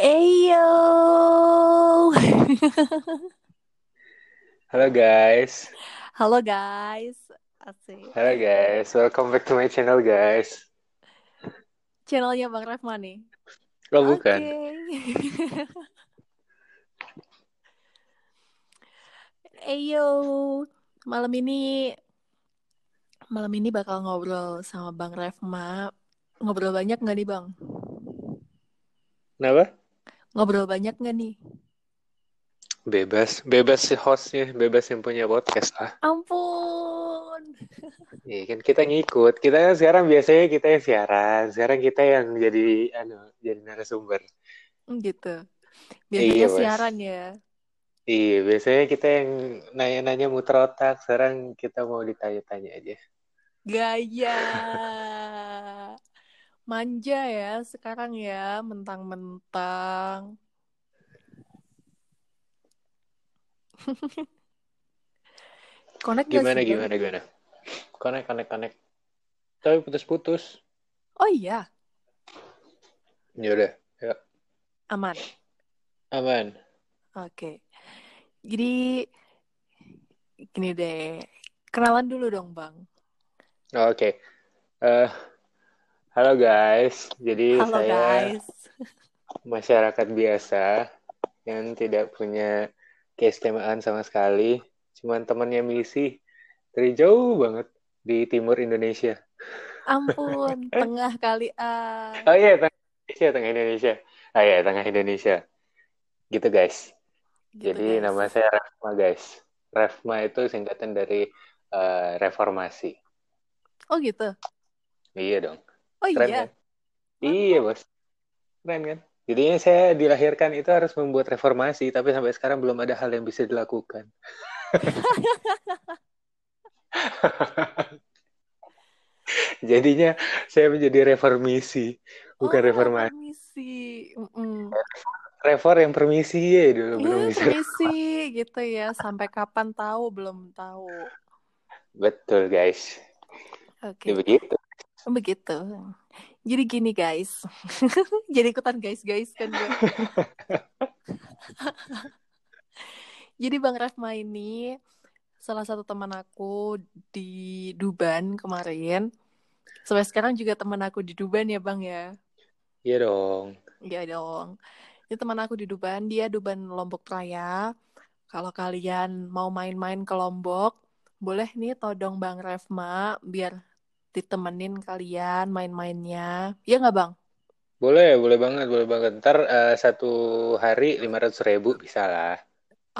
Eyo. Halo guys. Halo guys. Asik. Halo guys. Welcome back to my channel guys. Channelnya Bang Refma nih. Oh bukan. Eyo. Malam ini malam ini bakal ngobrol sama Bang Refma. Ngobrol banyak nggak nih Bang? Kenapa? Ngobrol banyak nggak nih? Bebas, bebas si hostnya, bebas yang punya podcast lah. Ampun. Iya kan kita ngikut. Kita kan sekarang biasanya kita yang siaran, sekarang kita yang jadi anu, jadi narasumber. Gitu. Biasanya Iya, siaran ya. Iya, biasanya kita yang nanya-nanya muter otak, sekarang kita mau ditanya-tanya aja. Gaya. Manja ya sekarang ya, mentang-mentang. Connect Gimana sih, gimana gimana? Connect connect connect. Tapi putus-putus. Oh iya, Ya udah, ya. aman. Aman. Oke. Jadi gini deh. Kenalan dulu dong, Bang. Oh, Oke. Eh, halo guys. Jadi Halo saya guys. masyarakat biasa yang tidak punya keistimewaan sama sekali. Cuman temannya misi dari jauh banget di timur Indonesia. Ampun, tengah kali ah. Oh iya, tengah Indonesia, tengah Indonesia. Ah iya, tengah Indonesia. Gitu guys. Gitu, Jadi guys. nama saya Refma guys. Refma itu singkatan dari eh, reformasi. Oh gitu. Iya dong. Oh Keren iya. kan? Iya bos. Keren kan? Jadinya saya dilahirkan itu harus membuat reformasi, tapi sampai sekarang belum ada hal yang bisa dilakukan. Jadinya saya menjadi reformisi, bukan Oh, reformasi. permisi. Mm-mm. Refor yang permisi ya dulu, belum Ya, bisa. permisi gitu ya. Sampai kapan tahu belum tahu. Betul guys. Oke. Ya begitu. Begitu. Jadi gini guys. Jadi ikutan guys-guys kan gue. Jadi Bang Refma ini salah satu teman aku di Duban kemarin. Sampai sekarang juga teman aku di Duban ya Bang ya. Iya dong. Iya dong. Ini teman aku di Duban, dia Duban Lombok Raya. Kalau kalian mau main-main ke Lombok, boleh nih todong Bang Refma biar ditemenin kalian main-mainnya. Iya nggak Bang? Boleh, boleh banget, boleh banget. Ntar eh, satu hari 500 ribu bisa lah.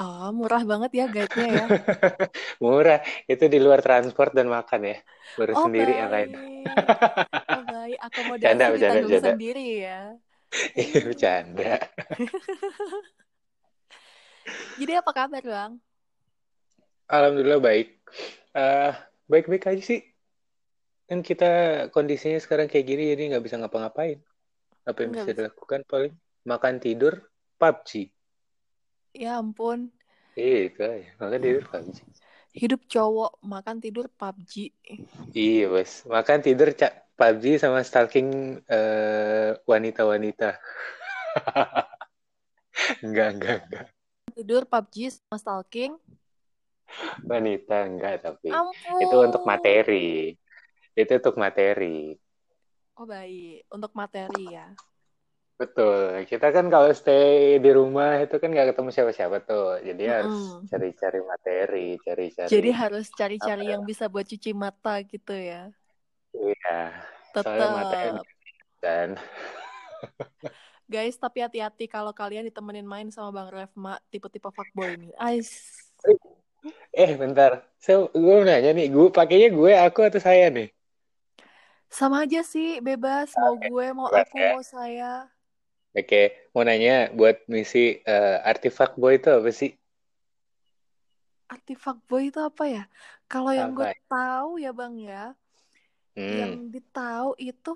Oh, murah banget ya guide-nya ya. Murah. Itu di luar transport dan makan ya. Baru Oh, sendiri yang lain. Oh, baik. Akomodasi Canda, ditanggung bercanda. sendiri ya. Iya, bercanda. Jadi apa kabar, Bang? Alhamdulillah baik. Eh, baik-baik aja sih. Kan kita kondisinya sekarang kayak gini, jadi nggak bisa ngapa-ngapain. Apa yang Nggak bisa bisa. dilakukan paling makan tidur, PUBG. Ya ampun. Iya, itu aja. Makan tidur, PUBG. Hidup cowok makan tidur PUBG. Iya, bos. Makan tidur, cak PUBG sama stalking eh, wanita-wanita. Enggak, enggak, enggak. Tidur PUBG sama stalking. Wanita, enggak, tapi. Ampun. Itu untuk materi. Itu untuk materi. Oh, baik. Untuk materi ya. Betul. Kita kan kalau stay di rumah itu kan nggak ketemu siapa-siapa tuh. Jadi harus Mm-mm. cari-cari materi, cari-cari. Jadi harus cari-cari yang bisa buat cuci mata gitu ya. Iya. Materi Tetap. dan Guys, tapi hati-hati kalau kalian ditemenin main sama Bang Refma, tipe-tipe fuckboy nih. Ais. eh bentar. So, gue nanya nih, gue pakainya gue, aku atau saya nih? Sama aja sih, bebas. Mau gue, mau bebas aku, ya. mau saya. Oke, mau nanya buat misi eh, artifak boy itu apa sih? Arti fuckboy itu apa ya? Kalau yang gue Apa? tahu ya Bang ya, yang Hmm. ditahu itu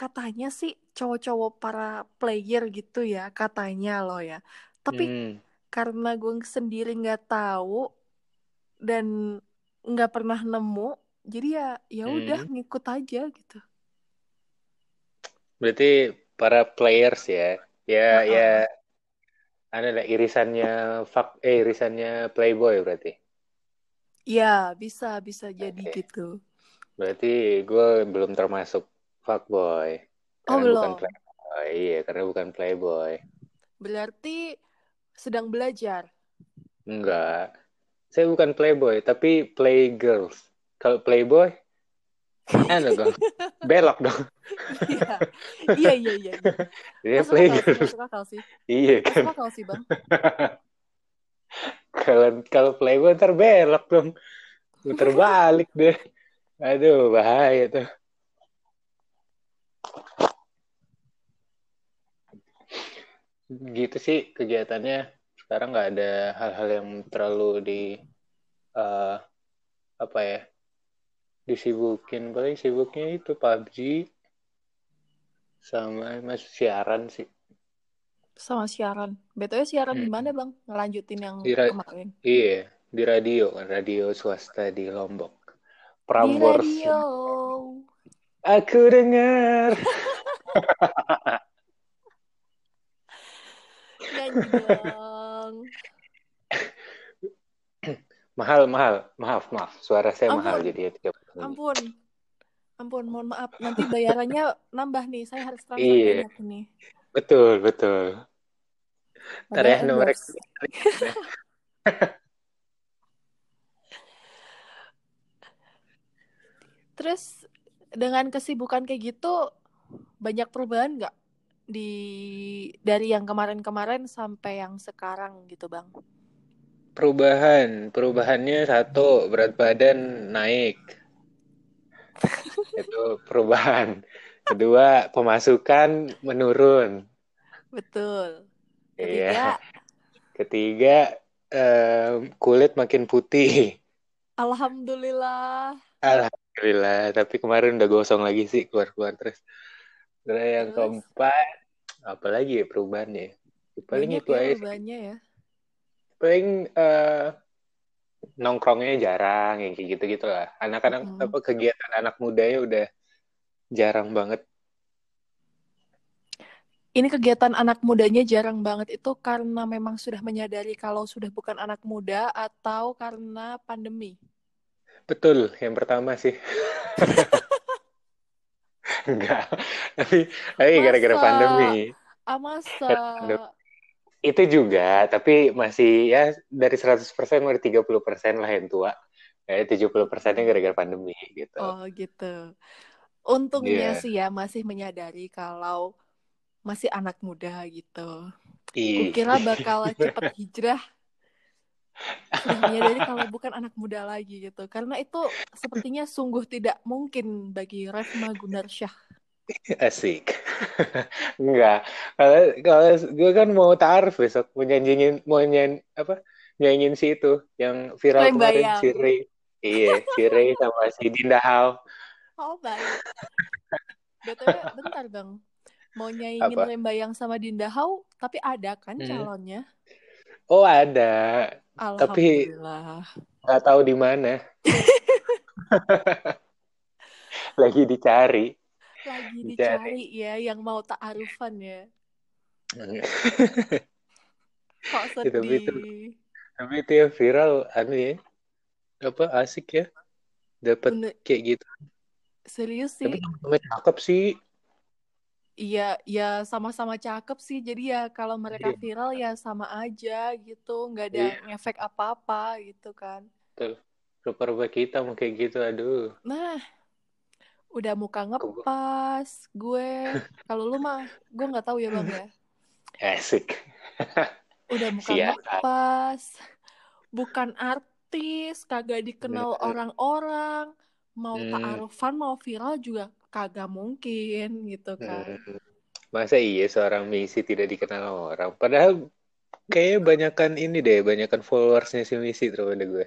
katanya sih cowok-cowok para player gitu ya, katanya loh ya. Tapi Hmm. karena gue sendiri nggak tahu dan nggak pernah nemu, jadi ya ya udah Hmm. ngikut aja gitu. Berarti para players ya. Ya, Heeh. ya. Ada lah irisannya fuck, eh irisannya Playboy berarti. Ya, bisa bisa jadi Oke. gitu. Berarti gue belum termasuk fuckboy. Oh, Karena bukan belum. Playboy. Iya, karena bukan Playboy. Berarti sedang belajar. Enggak. Saya bukan Playboy, tapi Playgirls. Kalau Playboy, anu dong. Belok dong. Iya. Iya, iya, iya. iya. Masuk Playgirls. masuk akal sih. Iya kan. Masuk akal sih, Bang. Kalau kalau Playboy ntar belok dong. Muter balik deh. Aduh, bahaya tuh. Gitu sih kegiatannya. Sekarang nggak ada hal-hal yang terlalu di eh, apa ya disibukin. Paling sibuknya itu PUBG sama masih siaran sih. Sama siaran. BTW siaran di Hmm. mana, Bang? Ngelanjutin yang Di kemarin. Iya, di radio kan, radio swasta di Lombok. Di Prambors. radio. Aku dengar. Nyanyi dong. Mahal, mahal. Maaf, maaf. Suara saya mahal Ampun. jadi ya. Ampun. Ampun, mohon maaf. Nanti bayarannya nambah nih. Saya harus transfer Iya. banyak nih. Betul, betul. Ntar ya, nomor. Terus dengan kesibukan kayak gitu banyak perubahan nggak di dari yang kemarin-kemarin sampai yang sekarang gitu bang? Perubahan. Perubahannya satu, berat badan naik. Itu perubahan. Kedua, pemasukan menurun. Betul. Iya. Ketiga, Ketiga, em, kulit makin putih. alhamdulillah. Alhamdulillah. Tapi kemarin udah gosong lagi sih keluar-keluar terus. Terus yang Terus? keempat, apa lagi ya perubahannya? Paling Banyak itu ya aja perubahannya ya. Paling eh, nongkrongnya jarang, yang kayak gitu-gitu lah. Anak-anak Mm-mm. apa kegiatan anak mudanya udah jarang banget. Ini kegiatan anak mudanya jarang banget itu karena memang sudah menyadari kalau sudah bukan anak muda atau karena pandemi. Betul, yang pertama sih. Enggak. Tapi tapi gara-gara pandemi. Ah masa? Itu juga, tapi masih ya dari 100% dari 30% lah yang tua. Ya, 70%-nya gara-gara pandemi gitu. Oh gitu. Untungnya Iya. sih ya masih menyadari kalau masih anak muda gitu. Ih. Kukira bakal cepet hijrah. Sudah menyadari kalau bukan anak muda lagi gitu. Karena itu sepertinya sungguh tidak mungkin bagi Refma Gunarsyah. Asik. Enggak. Kalau kalau gue kan mau taaruf besok mau nyanyiin mau nyanyi apa? Nyanyiin si itu yang viral kemarin Lembayang. si Ray. Iya, si Ray sama si Dinda Hao. Oh baik. BTW bentar bang. Mau nyanyiin Apa? Lembayang sama Dinda Hau, tapi ada kan Hmm. calonnya? Oh, ada. Tapi- Alhamdulillah. Nggak tahu di mana. Lagi dicari. Lagi Dicari. ya yang mau ta'arufan ya. Kok Itu, sedih. itu. Tapi itu yang viral anu ya. Apa asik ya? Dapat kayak gitu. serius Tapi sih. temen cakep sih. Iya, ya sama-sama cakep sih. Jadi ya kalau mereka Iya. viral ya sama aja gitu. Nggak ada Iya. ngefek apa-apa gitu kan. Rupa-rupa kita mau kayak gitu, aduh. Nah, udah muka ngepas gue. Kalau lu mah, gue nggak tahu ya bang ya. Asik. Udah muka Siap. ngepas, bukan artis, kagak dikenal orang-orang, mau Hmm. ta'arufan, mau viral juga kagak mungkin gitu kan. Hmm. Masa iya seorang Misi tidak dikenal orang? Padahal kayaknya banyakan ini deh, banyakan followersnya si Misi daripada gue.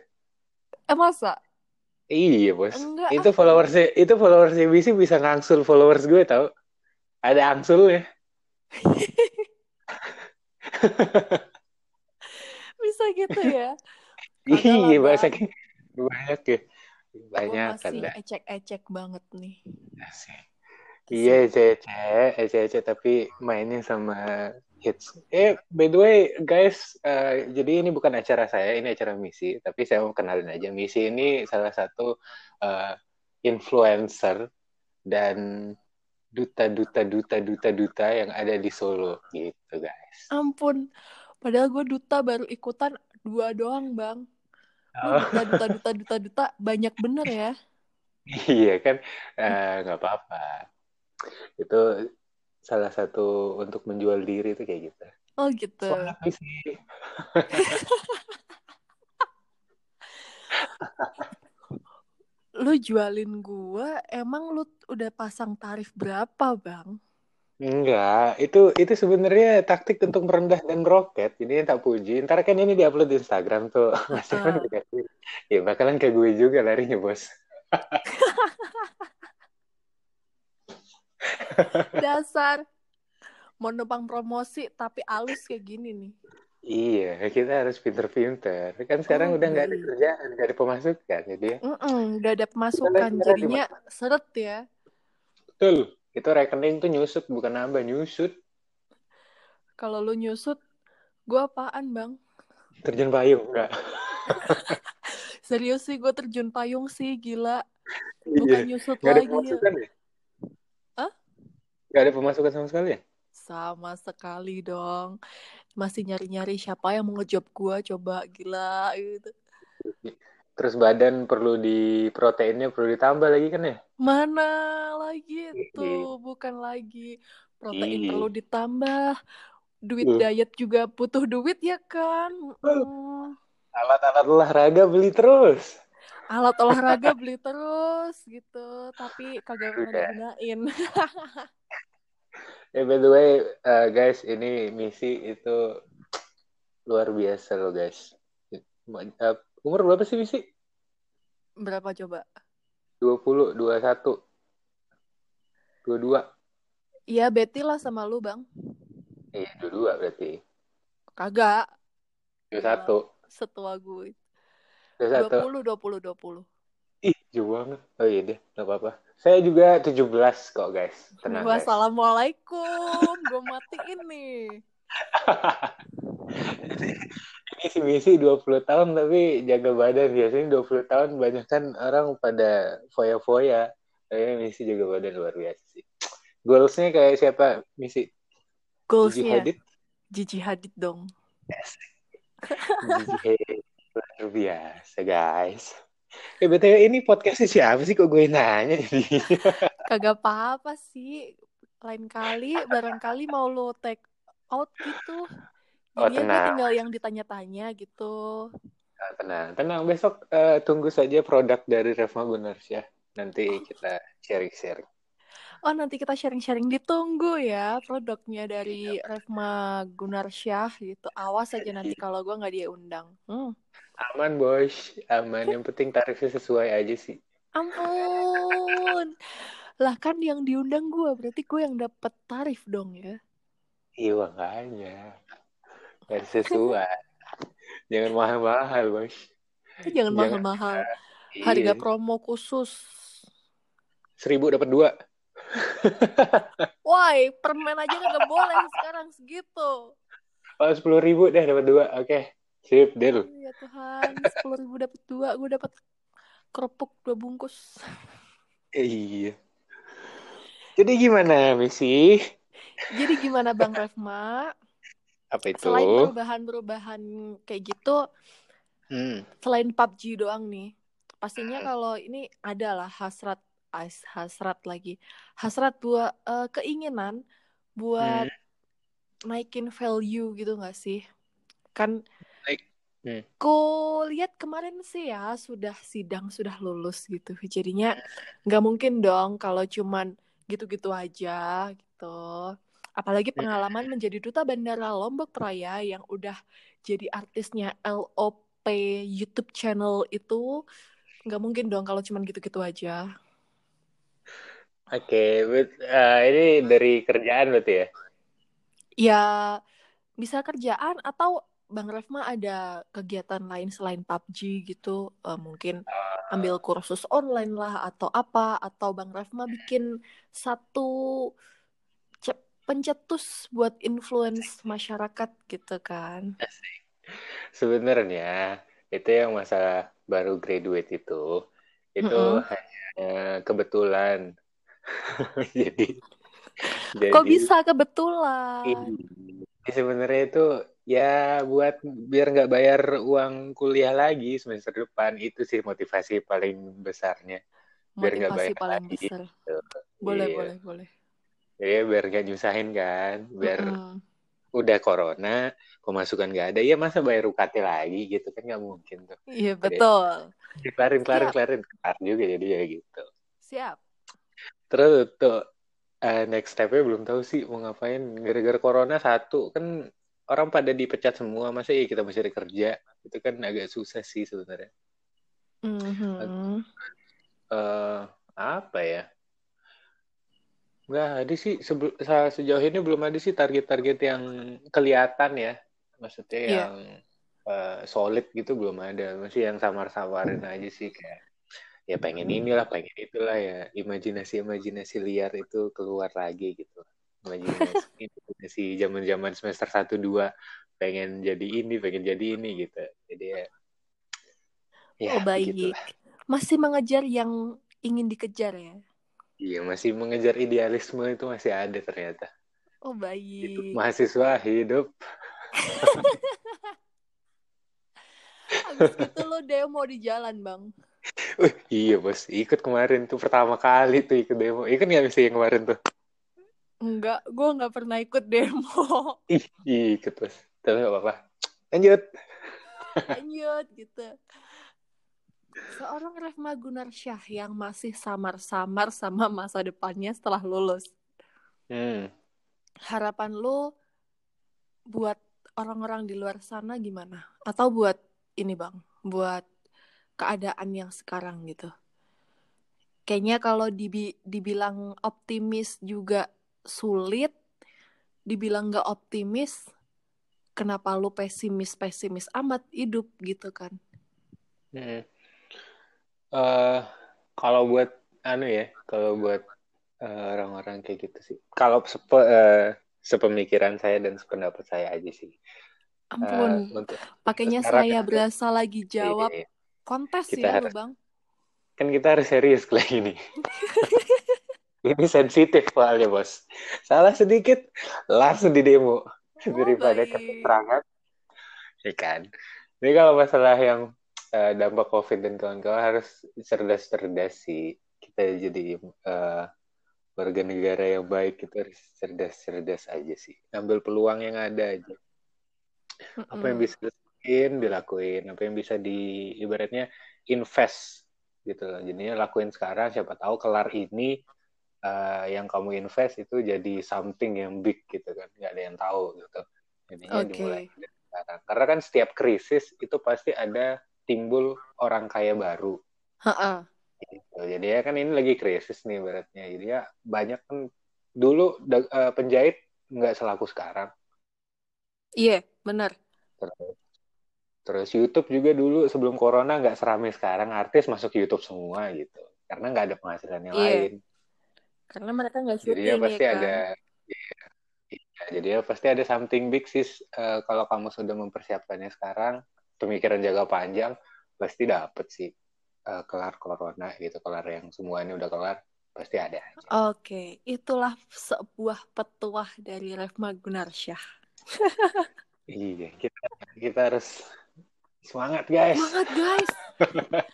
Eh masa? Iya bos, Enggak itu followersnya itu followersnya Misi bisa ngangsul followers gue tau? Ada angsulnya. Bisa gitu ya? Iya bahasa banyak ya. Banyak kan ecek-ecek banget nih. Asik. Iya ece-ece, ece-ece tapi mainnya sama hits. Eh, by the way, guys, uh, jadi ini bukan acara saya, ini acara misi. Tapi saya mau kenalin aja. Misi ini salah satu uh, influencer dan duta-duta duta-duta duta yang ada di Solo gitu, guys. Ampun, padahal gue duta baru ikutan dua doang, bang. Lu duta duta duta duta duta banyak bener ya. iya kan, nggak uh, apa-apa. Itu salah satu untuk menjual diri itu kayak gitu. Oh gitu. lu jualin gua, emang lu udah pasang tarif berapa, Bang? Enggak, itu itu sebenarnya taktik untuk merendah dan meroket. Ini yang tak puji. Ntar kan ini diupload di Instagram tuh. Mas uh. ya bakalan ke gue juga larinya, Bos. Dasar. Mau numpang promosi tapi alus kayak gini nih. Iya, kita harus pinter-pinter. Kan sekarang oh, udah nggak ada kerjaan, nggak ada pemasukan, jadi. Mm -mm, udah ada pemasukan, jadinya seret ya. Betul, itu rekening tuh nyusut, bukan nambah, nyusut. Kalau lu nyusut, gue apaan, Bang? Terjun payung, enggak? Serius sih, gue terjun payung sih, gila. Bukan iya. nyusut gak lagi. Ada ya? Gak ada pemasukan sama sekali ya? Sama sekali dong. Masih nyari-nyari siapa yang mau ngejob gue coba gila gitu. Terus badan perlu di proteinnya perlu ditambah lagi kan ya? Mana lagi itu, bukan lagi protein Iyi. perlu ditambah. Duit uh. diet juga butuh duit ya kan? Hmm. Alat-alat olahraga beli terus. Alat olahraga beli terus gitu, tapi kagak pernah digunain. eh by the way uh, guys ini misi itu luar biasa loh guys. Uh, umur berapa sih misi? Berapa coba? Dua puluh dua satu. Dua dua. Iya Betty lah sama lu bang. Iya dua dua berarti. Kagak. Dua satu. Setua gue. Dua puluh dua puluh dua puluh. Ih jauh banget. Oh iya deh nggak apa-apa saya juga 17 kok, guys. Tenang, Wassalamualaikum. Gue matiin nih. ini si misi 20 tahun tapi jaga badan. Biasanya 20 tahun banyak kan orang pada foya-foya. Tapi misi jaga badan luar biasa sih. Goalsnya kayak siapa misi? Goalsnya? Gigi Hadid? Gigi Hadid dong. Yes. Gigi Hadid. Luar biasa, guys. Eh betul ini podcastnya siapa sih kok gue nanya jadi? Kagak apa-apa sih. Lain kali barangkali mau lo take out gitu. Oh, Jadi tenang. tinggal yang ditanya-tanya gitu. Nah, tenang, tenang. Besok uh, tunggu saja produk dari Revma Gunars ya. Nanti oh. kita sharing-sharing. Oh nanti kita sharing-sharing ditunggu ya produknya dari Revma Gunarsyah gitu. Awas aja nanti kalau gue nggak dia undang. Hmm. Aman bos, aman. Yang penting tarifnya sesuai aja sih. Ampun. Lah kan yang diundang gue, berarti gue yang dapat tarif dong ya. Iya makanya. Harus sesuai. Jangan mahal-mahal bos. Jangan mahal-mahal. Harga iya. promo khusus. Seribu dapat dua. Woi, permen aja nggak boleh sekarang segitu. Oh, sepuluh ribu deh dapat dua. Oke. Okay. Sip, deal. Ya Tuhan, sepuluh ribu dapat dua, gue dapat kerupuk dua bungkus. Eh, iya. Jadi gimana, Misi? Jadi gimana Bang Refma? Apa itu? Selain perubahan-perubahan kayak gitu, hmm. selain PUBG doang nih, pastinya kalau ini adalah hasrat hasrat lagi, hasrat buat uh, keinginan buat hmm. naikin value gitu gak sih? Kan Hmm. Ku lihat kemarin sih ya sudah sidang sudah lulus gitu. Jadinya nggak mungkin dong kalau cuman gitu-gitu aja gitu. Apalagi hmm. pengalaman menjadi duta bandara Lombok Raya yang udah jadi artisnya LOP YouTube channel itu nggak mungkin dong kalau cuman gitu-gitu aja. Oke, okay, uh, ini dari kerjaan berarti ya? Ya bisa kerjaan atau Bang Refma ada kegiatan lain selain PUBG gitu, uh, mungkin ambil kursus online lah atau apa, atau Bang Refma bikin satu pencetus buat influence masyarakat gitu kan. Sebenarnya itu yang masalah baru graduate itu itu Mm-mm. hanya kebetulan. jadi Kok jadi bisa kebetulan? ini sebenarnya itu ya buat biar nggak bayar uang kuliah lagi semester depan itu sih motivasi paling besarnya biar nggak bayar paling lagi. besar. Gitu. Boleh, Iya. boleh, boleh. Jadi biar nggak nyusahin kan, biar Mm-mm. udah corona, pemasukan nggak ada, ya masa bayar UKT lagi gitu kan nggak mungkin tuh. Iya, Jadi betul. kelarin, kelarin, Siap. kelarin, kelar juga jadi ya gitu. Siap. Terus tuh eh, next stepnya belum tahu sih mau ngapain. Gara-gara corona satu kan orang pada dipecat semua, masa ya kita mesti kerja, itu kan agak susah sih sebenarnya. Mhm. eh apa ya? Nggak ada sih sebel- se- sejauh ini belum ada sih target-target yang kelihatan ya. Maksudnya Iya. yang eh, solid gitu belum ada. Masih yang samar-samarin aja sih kayak ya pengen inilah, pengen itulah ya. Imajinasi-imajinasi liar itu keluar lagi gitu. Imajinasi imajinasi zaman-zaman semester 1 2 pengen jadi ini, pengen jadi ini gitu. Jadi ya ya Oh, baik. begitulah. Masih mengejar yang ingin dikejar ya. Iya, masih mengejar idealisme itu masih ada ternyata. Oh, Itu baik. mahasiswa hidup. Habis itu lo demo di jalan, Bang. Wih, iya bos, ikut kemarin tuh pertama kali tuh ikut demo. Ikut nggak bisa yang kemarin tuh? Enggak, gue nggak pernah ikut demo. Ih, ikut bos. Tapi nggak apa-apa. Lanjut. Lanjut gitu. Seorang Refma Gunarsyah yang masih samar-samar sama masa depannya setelah lulus. Hmm. Harapan lo buat orang-orang di luar sana gimana? Atau buat ini bang, buat keadaan yang sekarang gitu. Kayaknya kalau dibi- dibilang optimis juga sulit, dibilang nggak optimis, kenapa lu pesimis-pesimis amat hidup gitu kan? Hmm. Eh, kalau buat anu ya, kalau buat eh, orang-orang kayak gitu sih. Kalau sepe, eh, sepemikiran saya dan sependapat saya aja sih. Ampun, untuk pakainya saya kan- berasa lagi jawab Iya, kontes Kita ya lu harus- bang. kan kita harus serius kali ini. ini sensitif soalnya bos. Salah sedikit langsung di demo daripada baik. kasih keterangan, ya kan. Ini kalau masalah yang eh, dampak COVID dan kawan-kawan harus cerdas-cerdas sih. Kita jadi eh, warga negara yang baik kita harus cerdas-cerdas aja sih. Ambil peluang yang ada aja. Apa yang bisa dilakuin, dilakuin. Apa yang bisa di ibaratnya invest gitu loh. Jadinya lakuin sekarang, siapa tahu kelar ini eh, yang kamu invest itu jadi something yang big gitu kan. Nggak ada yang tahu gitu. Jadinya Oke. dimulai dari sekarang. Karena kan setiap krisis itu pasti ada timbul orang kaya baru. Ha-ha. Gitu. Jadi ya kan ini lagi krisis nih beratnya. Jadi ya banyak kan dulu eh, penjahit nggak selaku sekarang. Iya, benar. Terus, terus YouTube juga dulu sebelum corona nggak seramai sekarang. Artis masuk YouTube semua gitu. Karena nggak ada penghasilan yang Iya. lain. Karena mereka nggak Jadi ya syuting pasti ya kan. ada. Jadi ya pasti ada something big sih. eh, kalau kamu sudah mempersiapkannya sekarang, pemikiran jangka panjang pasti dapet sih. eh, kelar corona gitu, kelar yang semuanya udah kelar, pasti ada aja. Oke, itulah sebuah petuah dari Refma Gunarsyah. Iya, kita kita harus semangat guys. Semangat guys.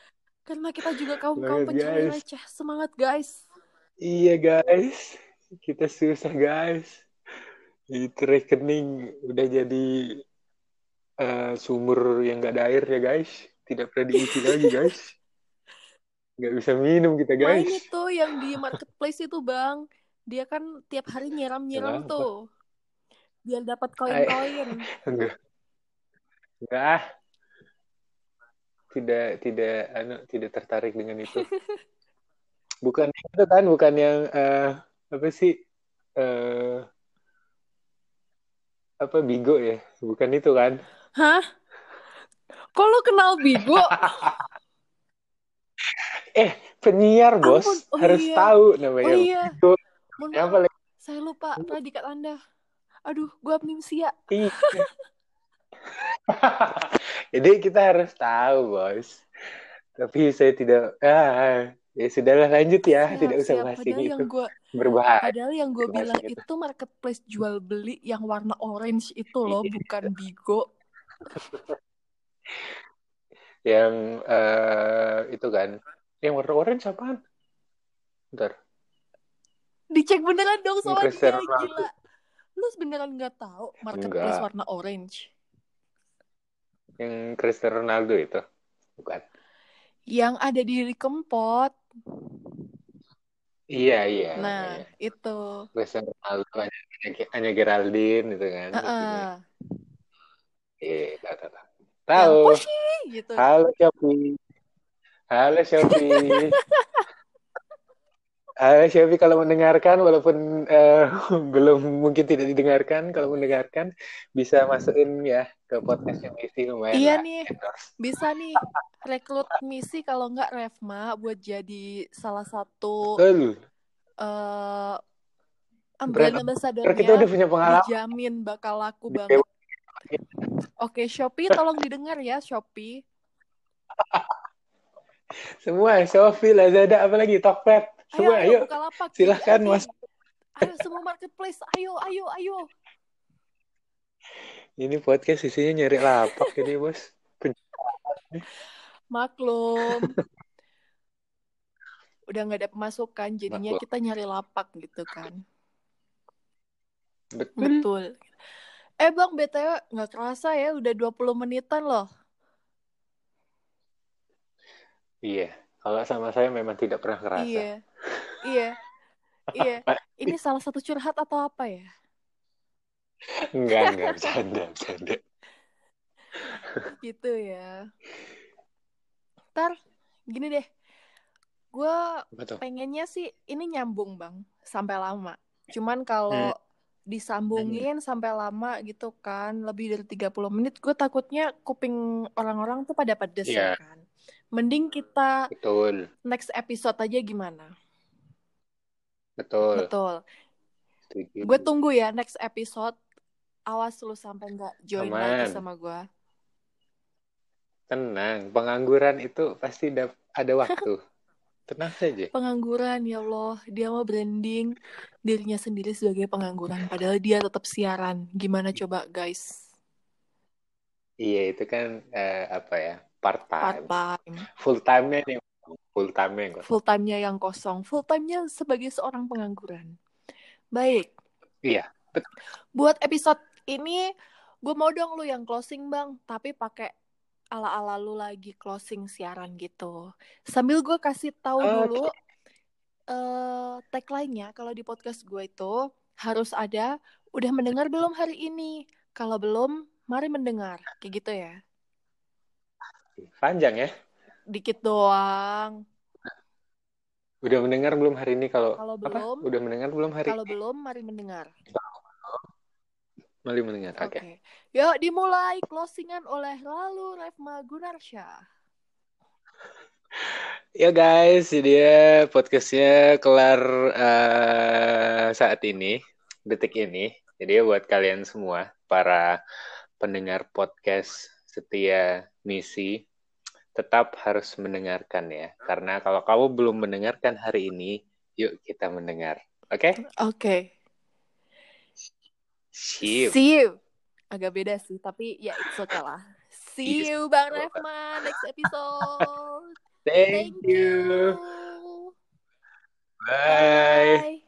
Karena kita juga kaum kaum pencari receh. Semangat guys. Iya guys, kita susah guys. Itu rekening udah jadi eh, sumur yang gak ada air ya guys. Tidak pernah diisi lagi guys. Gak bisa minum kita Main guys. itu yang di marketplace itu bang. Dia kan tiap hari nyiram-nyiram tuh. Biar dapat koin-koin. Enggak. Enggak. Tidak tidak anu tidak tertarik dengan itu. Bukan itu kan, bukan yang eh, apa sih? eh apa Bigo ya? Bukan itu kan? Hah? Kok lu kenal Bigo? Eh, penyiar bos Ampun, oh harus iya. tahu Oh namanya iya. Bigo. Yang paling Saya lupa predikat Anda. Aduh, gue amnesia. Iya. Jadi kita harus tahu, bos. Tapi saya tidak. Ah, ya sudahlah lanjut ya, Siap, tidak usah bahas ini yang itu gue berbahaya. padahal yang gue bilang gitu. itu marketplace jual beli yang warna orange itu loh, Iya. bukan Bigo. Yang eh, itu kan, yang warna orange apaan? Bentar. Dicek beneran dong Ronaldo. gila. Lu beneran nggak tahu marketplace Enggak. warna orange? Yang Cristiano Ronaldo itu, bukan? Yang ada di Kempot. Iya iya. Nah, iya. itu. Cristiano Ronaldo hanya Geraldine itu kan. Heeh. Iya, tahu tahu. Yang gitu. Halo Shopee. Halo Shopee. Halo Shopee kalau mendengarkan walaupun eh, belum mungkin tidak didengarkan kalau mendengarkan bisa masukin ya ke podcastnya Misi lumayan Iya lah, nih, endorse. bisa nih rekrut misi kalau nggak Revma buat jadi salah satu Betul. eh brand ambassador-nya Kita udah punya pengalaman. dijamin bakal laku Di banget. Oke, Shopee tolong didengar ya, Shopee. Semua Shopee, Lazada, apalagi Tokped. Ayo, Semua ayo, ayo. buka lapak. Silahkan, Jadi, Mas. Ayo semua marketplace, ayo, ayo, ayo. Ini podcast isinya nyari lapak ini, Bos. Maklum. Udah nggak ada pemasukan, jadinya Maklum. kita nyari lapak gitu kan. Betul. Betul. Eh Bang, BTW nggak kerasa ya, udah 20 menitan loh. Iya. Kalau sama saya memang tidak pernah kerasa. Iya. Iya. Iya. Ini salah satu curhat atau apa ya? Enggak, enggak, bercanda, bercanda. Gitu ya. Ntar, gini deh. Gue pengennya sih ini nyambung bang, sampai lama. Cuman kalau disambungin sampai lama gitu kan, lebih dari 30 menit, gue takutnya kuping orang-orang tuh pada pedes Iya. ya kan. Mending kita Betul, next episode aja gimana? betul. Betul. Gue tunggu ya next episode. Awas lu sampai nggak join lagi Aman. sama gue. Tenang, pengangguran itu pasti ada waktu. Tenang saja. Pengangguran ya Allah, dia mau branding dirinya sendiri sebagai pengangguran, padahal dia tetap siaran. Gimana coba guys? Iya, itu kan eh, apa ya? Part Part time. time, Full time-nya nih. Full time-nya yang kosong. full time-nya yang kosong, full time-nya sebagai seorang pengangguran. Baik, Iya, buat episode ini gue mau dong lu yang closing bang, tapi pakai ala-ala lu lagi closing siaran gitu. Sambil gue kasih tahu Oke. dulu eh tagline-nya kalau di podcast gue itu harus ada udah mendengar belum hari ini? Kalau belum, mari mendengar. Kayak gitu ya. Panjang ya. Dikit doang. Udah mendengar belum hari ini kalau Kalau apa? belum, Udah mendengar belum hari kalau belum mari mendengar. Mari mendengar. Oke. Oke. Yuk dimulai closingan oleh Lalu Refma Gunarsyah. Ya guys, jadi ya podcastnya kelar eh, saat ini, detik ini. Jadi ya buat kalian semua, para pendengar podcast setia misi, tetap harus mendengarkan ya. Karena kalau kamu belum mendengarkan hari ini, yuk kita mendengar. Oke? Oke. Sip. See you. Agak beda sih, tapi ya it's okay lah. See you Bang Refma next episode. Thank you. you. Bye.